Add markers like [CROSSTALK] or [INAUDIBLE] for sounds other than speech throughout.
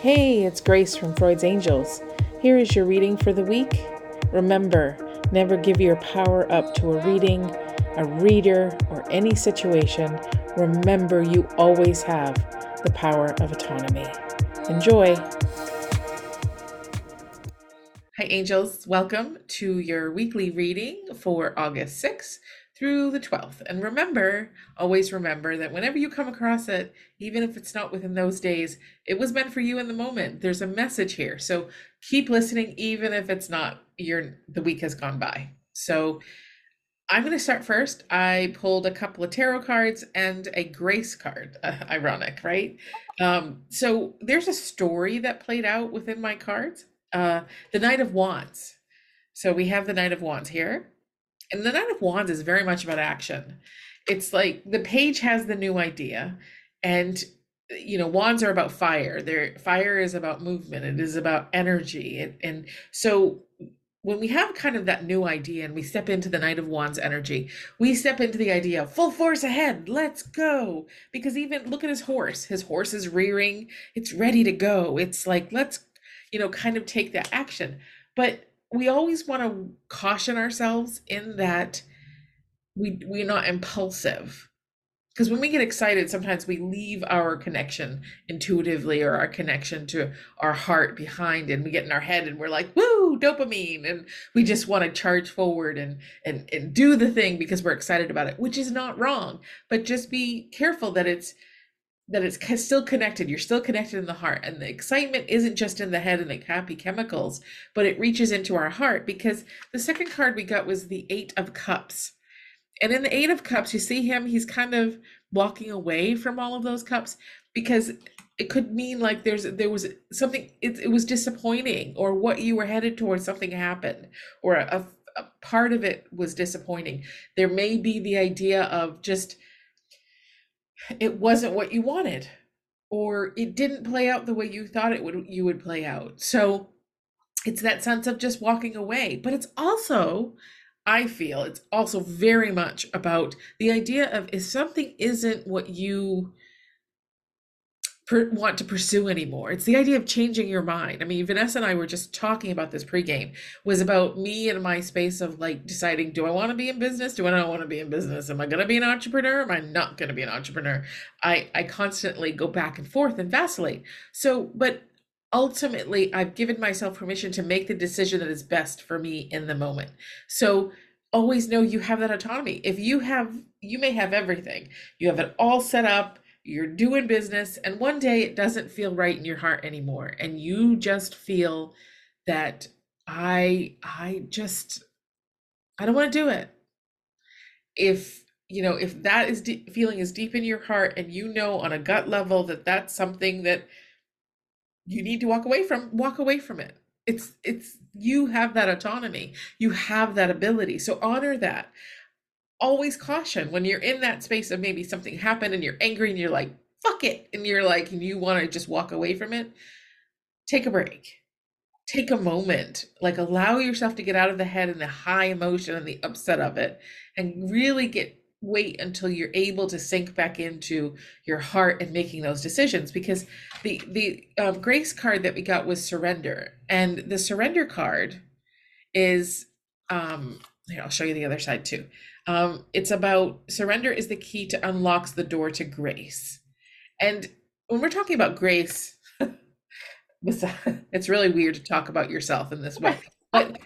Hey, it's Grace from Freud's Angels. Here is your reading for the week. Remember, never give your power up to a reading, a reader, or any situation. Remember, you always have the power of autonomy. Enjoy. Hi, angels. Welcome to your weekly reading for August 6th through the 12th. And remember, always remember that whenever you come across it, even if it's not within those days, it was meant for you in the moment. There's a message here. So keep listening, even if it's not your the week has gone by. So I'm going to start first. I pulled a couple of tarot cards and a grace card. Uh, [LAUGHS] ironic, right? Um, so there's a story that played out within my cards. Uh, the Knight of Wands. So we have the Knight of Wands here and the Knight of Wands is very much about action. It's like the page has the new idea, and you know, wands are about fire. There, fire is about movement. It is about energy, and, and so when we have kind of that new idea and we step into the Knight of Wands energy, we step into the idea of full force ahead, let's go. Because even look at his horse. His horse is rearing, it's ready to go. It's like, let's, you know, kind of take that action. But we always want to caution ourselves in that we we're not impulsive. Because when we get excited sometimes we leave our connection intuitively or our connection to our heart behind and we get in our head and we're like woo dopamine and we just want to charge forward and and and do the thing because we're excited about it which is not wrong but just be careful that it's that it's still connected. You're still connected in the heart. And the excitement isn't just in the head and the happy chemicals, but it reaches into our heart because the second card we got was the Eight of Cups. And in the Eight of Cups, you see him, he's kind of walking away from all of those cups because it could mean like there's there was something it, it was disappointing or what you were headed towards something happened or a, a part of it was disappointing there may be the idea of just it wasn't what you wanted or it didn't play out the way you thought it would you would play out. So it's that sense of just walking away. But it's also i feel it's also very much about the idea of if something isn't what you per- want to pursue anymore. It's the idea of changing your mind. I mean, Vanessa and I were just talking about this pregame was about me and my space of like deciding, do I want to be in business? Do I not want to be in business? Am I going to be an entrepreneur? Am I not going to be an entrepreneur? I, I constantly go back and forth and vacillate. So, but ultimately I've given myself permission to make the decision that is best for me in the moment. So always know you have that autonomy. If you have, you may have everything. You have it all set up you're doing business and one day it doesn't feel right in your heart anymore and you just feel that i i just i don't want to do it. If you know if that is de- feeling is deep in your heart and you know on a gut level that that's something that you need to walk away from walk away from it. It's it's you have that autonomy. You have that ability. So honor that always caution when you're in that space of maybe something happened and you're angry and you're like, fuck it. And you're like, and you want to just walk away from it. Take a break. Take a moment. Like allow yourself to get out of the head and the high emotion and the upset of it and really get wait until you're able to sink back into your heart and making those decisions because the the um, grace card that we got was surrender and the surrender card is um here i'll show you the other side too um, it's about surrender is the key to unlocks the door to grace. And when we're talking about grace, [LAUGHS] [LAUGHS] it's really weird to talk about yourself in this way. [LAUGHS] But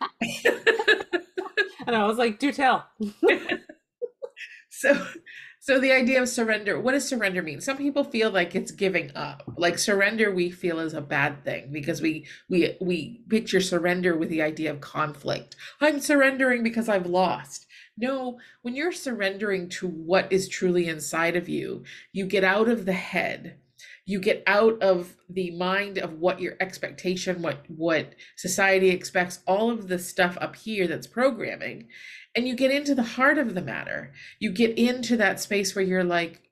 and I was like, do tell. so so the idea of surrender, what does surrender mean? Some people feel like it's giving up. Like surrender we feel is a bad thing because we we we picture surrender with the idea of conflict. I'm surrendering because I've lost. No, when you're surrendering to what is truly inside of you, you get out of the head. You get out of the mind of what your expectation, what what society expects, all of the stuff up here that's programming, and you get into the heart of the matter. You get into that space where you're like,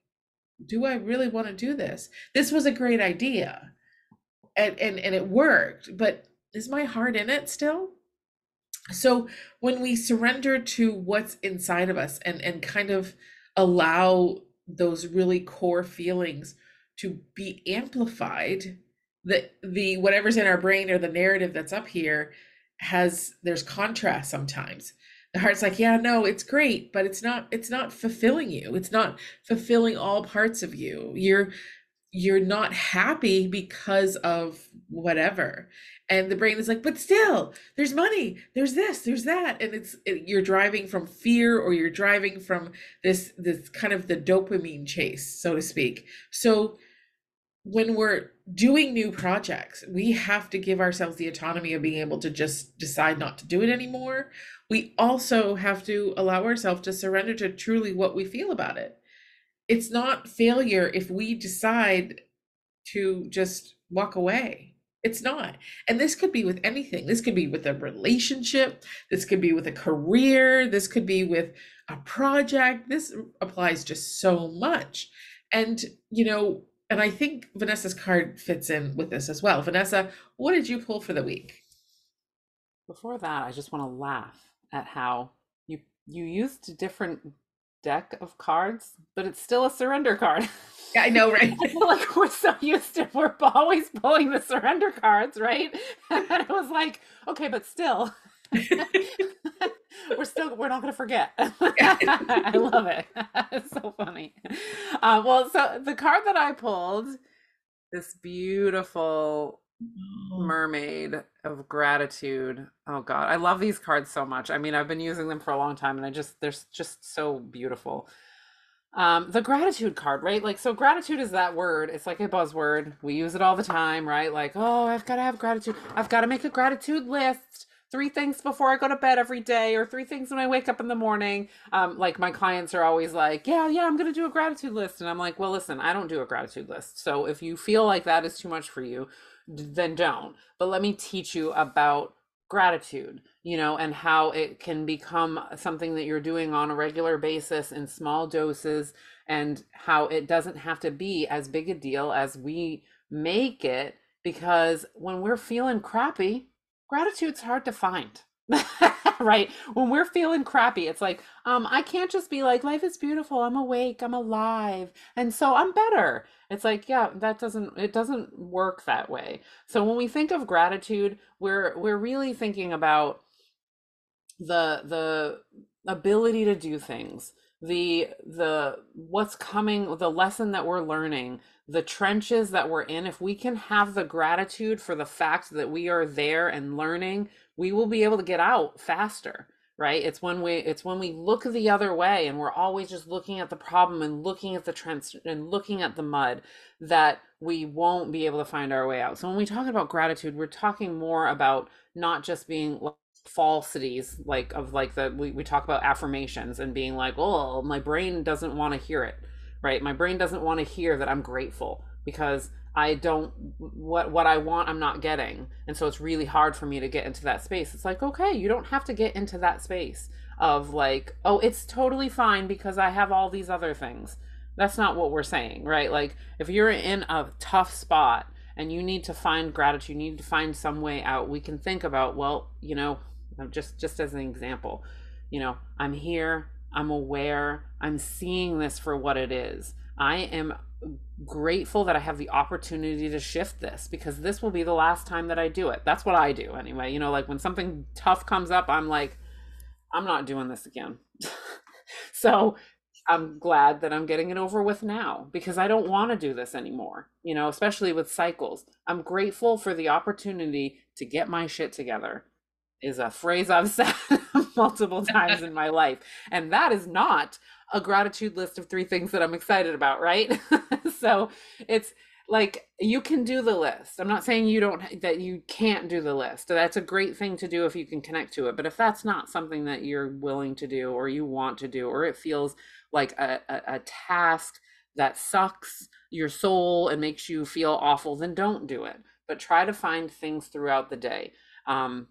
do I really want to do this? This was a great idea. And and and it worked, but is my heart in it still? So when we surrender to what's inside of us and and kind of allow those really core feelings to be amplified the the whatever's in our brain or the narrative that's up here has there's contrast sometimes. The heart's like yeah no it's great but it's not it's not fulfilling you. It's not fulfilling all parts of you. You're you're not happy because of whatever. And the brain is like but still there's money there's this there's that. And it's it, you're driving from fear or you're driving from this this kind of the dopamine chase so to speak. So when we're doing new projects we have to give ourselves the autonomy of being able to just decide not to do it anymore we also have to allow ourselves to surrender to truly what we feel about it it's not failure if we decide to just walk away. It's not. And this could be with anything. This could be with a relationship. This could be with a career. This could be with a project. This applies just so much. And, you know, and I think Vanessa's card fits in with this as well. Vanessa, what did you pull for the week? Before that, I just want to laugh at how you you used a different deck of cards, but it's still a surrender card. Yeah, I know, right? [LAUGHS] I feel like we're so used to we're always pulling the surrender cards, right? [LAUGHS] And I was like, okay, but still, [LAUGHS] we're still we're not gonna forget. [LAUGHS] I [LAUGHS] love it. [LAUGHS] it's so funny. Uh, well, so the card that I pulled, this beautiful mermaid of gratitude. Oh god i love these cards so much. I mean i've been using them for a long time and i just they're just so beautiful. Um the gratitude card right? Like so gratitude is that word. It's like a buzzword. We use it all the time right? Like oh i've got to have gratitude. I've got to make a gratitude list three things before I go to bed every day, or three things when I wake up in the morning. Um, like my clients are always like, Yeah, yeah, I'm gonna do a gratitude list. And I'm like, Well, listen, I don't do a gratitude list. So if you feel like that is too much for you, then don't. But let me teach you about gratitude, you know, and how it can become something that you're doing on a regular basis in small doses, and how it doesn't have to be as big a deal as we make it. Because when we're feeling crappy, gratitude's hard to find. [LAUGHS] right? When we're feeling crappy it's like um i can't just be like life is beautiful. I'm awake. I'm alive. And so i'm better. It's like yeah that doesn't it doesn't work that way. So when we think of gratitude we're we're really thinking about the the ability to do things the the what's coming the lesson that we're learning the trenches that we're in if we can have the gratitude for the fact that we are there and learning we will be able to get out faster right? It's when we it's when we look the other way and we're always just looking at the problem and looking at the trends and looking at the mud that we won't be able to find our way out. So when we talk about gratitude we're talking more about not just being falsities like of like the we, we talk about affirmations and being like oh my brain doesn't want to hear it right my brain doesn't want to hear that i'm grateful because I don't what what I want I'm not getting. And so it's really hard for me to get into that space. It's like, okay, you don't have to get into that space of like, oh, it's totally fine because I have all these other things. That's not what we're saying, right? Like if you're in a tough spot and you need to find gratitude, you need to find some way out, we can think about, well, you know, just just as an example, you know, I'm here, I'm aware, I'm seeing this for what it is. I am grateful that I have the opportunity to shift this because this will be the last time that I do it. That's what I do anyway. You know, like when something tough comes up, I'm like, I'm not doing this again. [LAUGHS] so I'm glad that I'm getting it over with now because I don't want to do this anymore, you know, especially with cycles. I'm grateful for the opportunity to get my shit together, is a phrase I've [LAUGHS] said multiple times in my life. And that is not a gratitude list of three things that I'm excited about, right? [LAUGHS] so it's like you can do the list. I'm not saying you don't that you can't do the list. That's a great thing to do if you can connect to it. But if that's not something that you're willing to do or you want to do or it feels like a, a, a task that sucks your soul and makes you feel awful, then don't do it. But try to find things throughout the day. Um,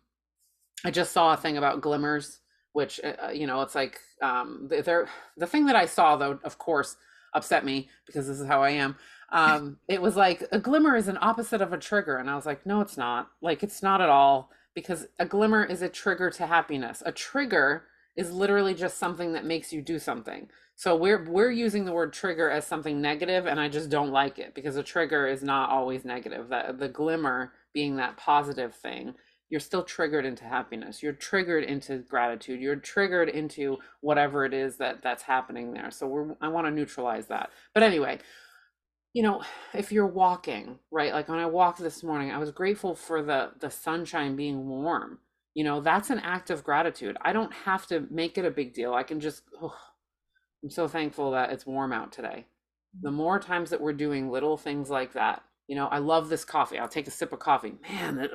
I just saw a thing about glimmers which uh, uh, you know it's like um they're the thing that i saw though of course upset me because this is how i am um [LAUGHS] it was like a glimmer is an opposite of a trigger and i was like no it's not like it's not at all because a glimmer is a trigger to happiness a trigger is literally just something that makes you do something. So we're we're using the word trigger as something negative and I just don't like it because a trigger is not always negative. That the glimmer being that positive thing, you're still triggered into happiness. You're triggered into gratitude. You're triggered into whatever it is that that's happening there. So we're I want to neutralize that. But anyway, you know, if you're walking, right? Like when I walked this morning, I was grateful for the the sunshine being warm. You know, that's an act of gratitude. I don't have to make it a big deal. I can just oh, I'm so thankful that it's warm out today. The mm-hmm. more times that we're doing little things like that, you know, I love this coffee. I'll take a sip of coffee. Man, that,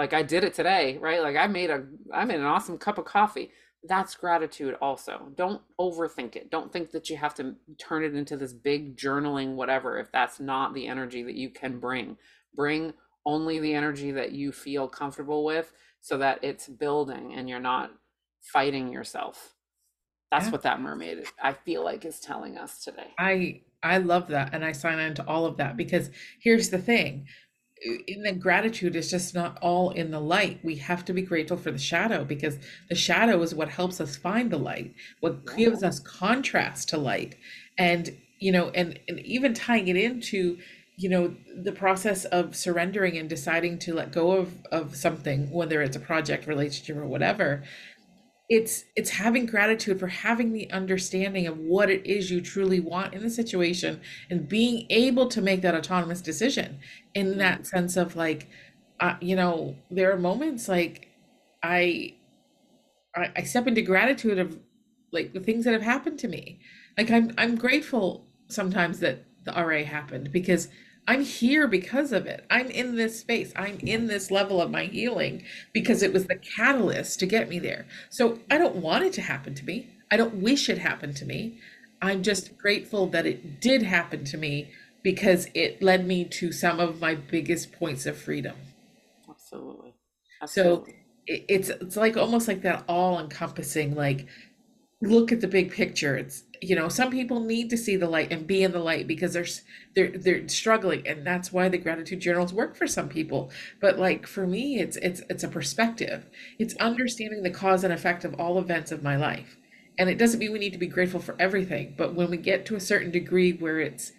like I did it today, right? Like I made a I made an awesome cup of coffee. That's gratitude also. Don't overthink it. Don't think that you have to turn it into this big journaling whatever if that's not the energy that you can bring. Bring only the energy that you feel comfortable with so that it's building and you're not fighting yourself that's yeah. what that mermaid I feel like is telling us today. I I love that and I sign on to all of that because here's the thing. In the gratitude is just not all in the light. We have to be grateful for the shadow because the shadow is what helps us find the light, what gives us contrast to light. And you know, and, and even tying it into you know the process of surrendering and deciding to let go of of something whether it's a project relationship or whatever it's it's having gratitude for having the understanding of what it is you truly want in the situation and being able to make that autonomous decision in that sense of like uh, you know there are moments like I, I i step into gratitude of like the things that have happened to me. Like i'm i'm grateful sometimes that the ra happened because I'm here because of it. I'm in this space. I'm in this level of my healing because it was the catalyst to get me there. So I don't want it to happen to me. I don't wish it happened to me. I'm just grateful that it did happen to me because it led me to some of my biggest points of freedom. Absolutely. Absolutely. So it's it's like almost like that all encompassing like look at the big picture. It's you know some people need to see the light and be in the light because they're they're they're struggling and that's why the gratitude journals work for some people. But like for me it's it's it's a perspective. It's understanding the cause and effect of all events of my life. And it doesn't mean we need to be grateful for everything but when we get to a certain degree where it's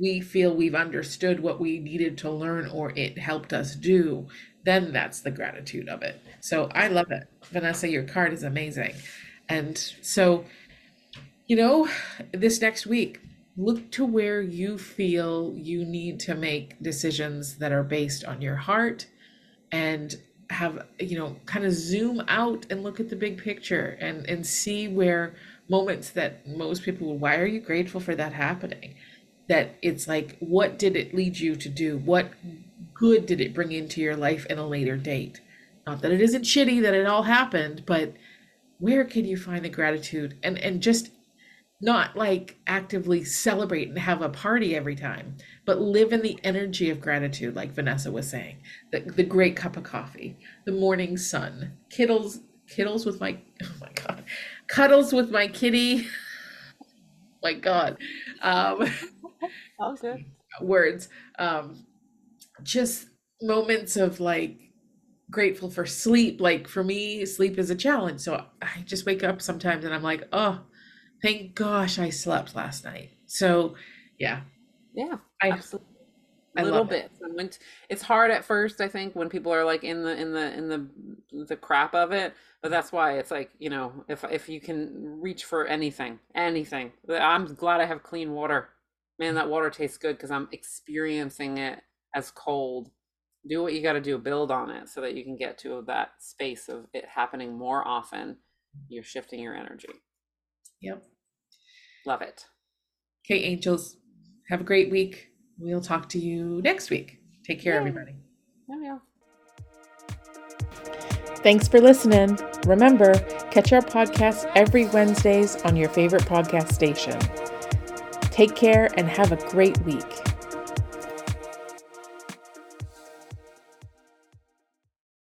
we feel we've understood what we needed to learn or it helped us do then that's the gratitude of it. So i love it. Vanessa your card is amazing. And so you know, this next week, look to where you feel you need to make decisions that are based on your heart and have you know kind of zoom out and look at the big picture and and see where moments that most people why are you grateful for that happening? That it's like what did it lead you to do? What good did it bring into your life in a later date? Not that it isn't shitty that it all happened but where can you find the gratitude? And and just not like actively celebrate and have a party every time, but live in the energy of gratitude, like Vanessa was saying. The, the great cup of coffee, the morning sun, kiddles, kiddles with my, [LAUGHS] oh my God, cuddles with my kitty. [LAUGHS] my God. Um, [LAUGHS] good. Words. Um, just moments of like grateful for sleep. Like for me, sleep is a challenge. So I just wake up sometimes and I'm like, oh, thank gosh I slept last night. So yeah. Yeah. I absolutely. A little bit. It. It's hard at first, I think, when people are like in the in the in the the crap of it. But that's why it's like, you know, if if you can reach for anything, anything. I'm glad I have clean water. Man, that water tastes good because I'm experiencing it as cold. Do what you got to do, build on it so that you can get to that space of it happening more often. You're shifting your energy. Yep. Love it. Okay, angels, have a great week. We'll talk to you next week. Take care, everybody. Yeah, yeah. Thanks for listening. Remember, catch our podcast every Wednesdays on your favorite podcast station. Take care and have a great week.